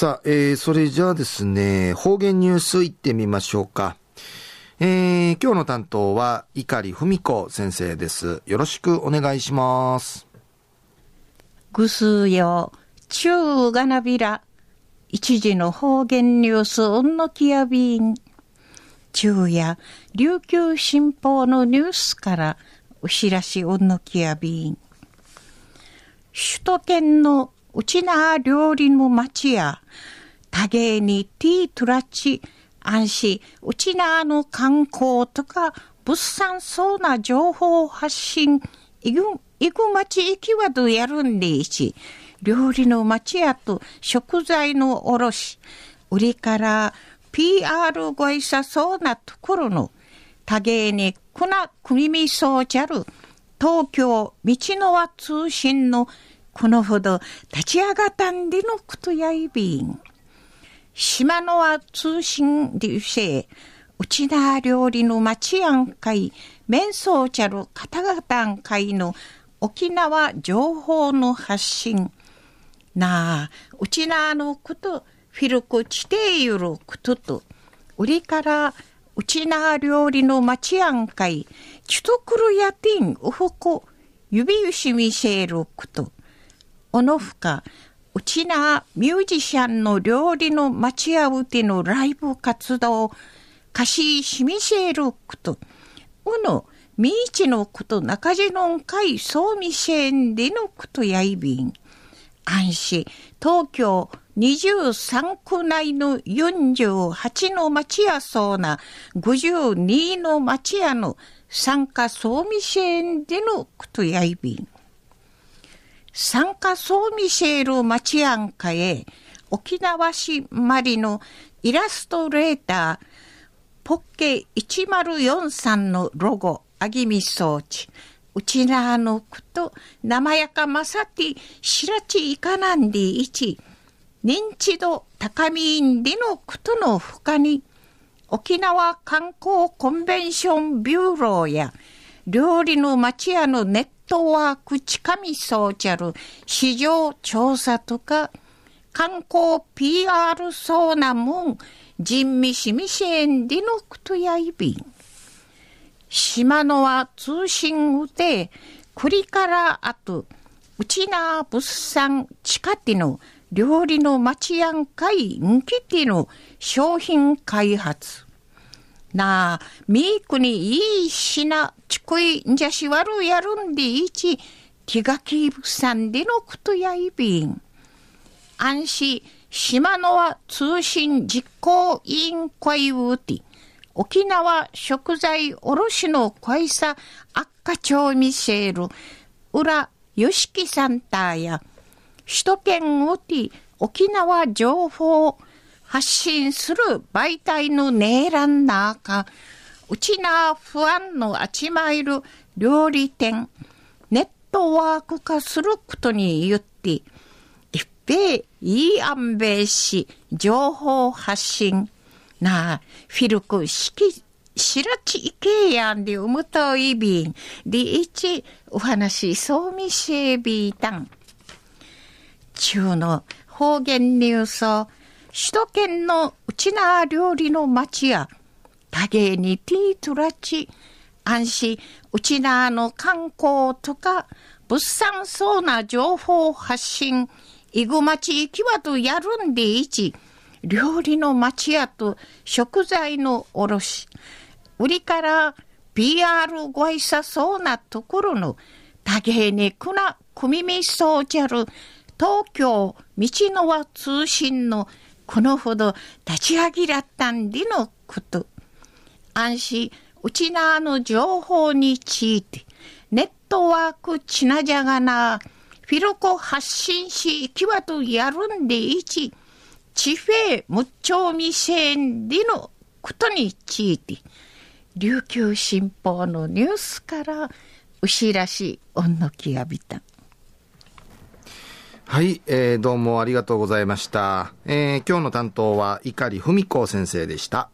さあ、えー、それじゃあですね、方言ニュースいってみましょうか。えー、今日の担当は、碇文子先生です。よろしくお願いします。ぐすよ、中がなびら、一時の方言ニュース、うんのきやびん。中や、琉球新報のニュースから、うしらしうんのきやびん。首都圏のちな料理の町や、多芸にティートラチ、安心、うちなの観光とか、物産そうな情報発信、いぐ、いぐ町行きはどやるんでいし、料理の町やと食材の卸、売りから PR ごいさそうなところの、多芸にくな組みみそうちゃる、東京道の輪通信のこのほど立ち上がったんでのことやいびん。島の輪通信でうせ、うちな料理の町やんかい、面相ちゃる方々んかいの沖縄情報の発信。なあ、うちなのこと、フィルク地底ゆることと、売りからうちな料理の町やんかい、ちとくるやてんうふこ、指ゆしみせること。おのふか、うちなミュージシャンの料理の町やうてのライブ活動、歌詞しみせること。うの、みいちのこと中地のんかいそうみせんでのことやいびん。安心、東京23区内の48の町やそうな52の町やの参加総ミシェンでのことやいびん。参加総ミシェール町やんかへ沖縄市マリのイラストレーターポッケ1043のロゴあぎみ装置。うちなあのくと、生やかまさて、しらちいかなんでいち、認知度高みんでのことのほかに、沖縄観光コンベンションビューローや、料理の町屋のネットワーク近みそうちゃる市場調査とか、観光 PR そうなもん、人味しみせんでのことやいびん。島のは通信うて、栗からあと、うちな物産地下ての料理の町やんかいんきての商品開発。なあ、みーくにいい品、ちこいんじゃしわるやるんでいち、気がきぶさんでのことやいびん。安心、島のは通信実行委員会うて、沖縄食材卸の会社悪化町ミシェル、浦吉木サンターや、首都圏をて沖縄情報発信する媒体のネーランナーか、うちな不安のあちまいる料理店、ネットワーク化することによって、一平いい安米し情報発信、なあ、フィルク式、しらちいけやんでうむといびん。でいち、お話そうみせびいたん。中の方言ニュースを、首都圏のうちな料理の町や、多芸にティートラチ、安心、うちなの観光とか、物産そうな情報発信、いぐまち行きわとやるんでいち、料理の町屋と食材の卸、売りから PR ごいさそうなところの。多芸にくな組みみそうじゃる。東京道の輪通信のこのほど立ち上げらったんでのこと。安心、うちなの情報について、ネットワークちなじゃがな、フィルコ発信し、行きわとやるんでいち、地平無丁未成でのことについて、琉球新報のニュースから牛らしい恩のきやびた。はい、えー、どうもありがとうございました。えー、今日の担当は碇文子先生でした。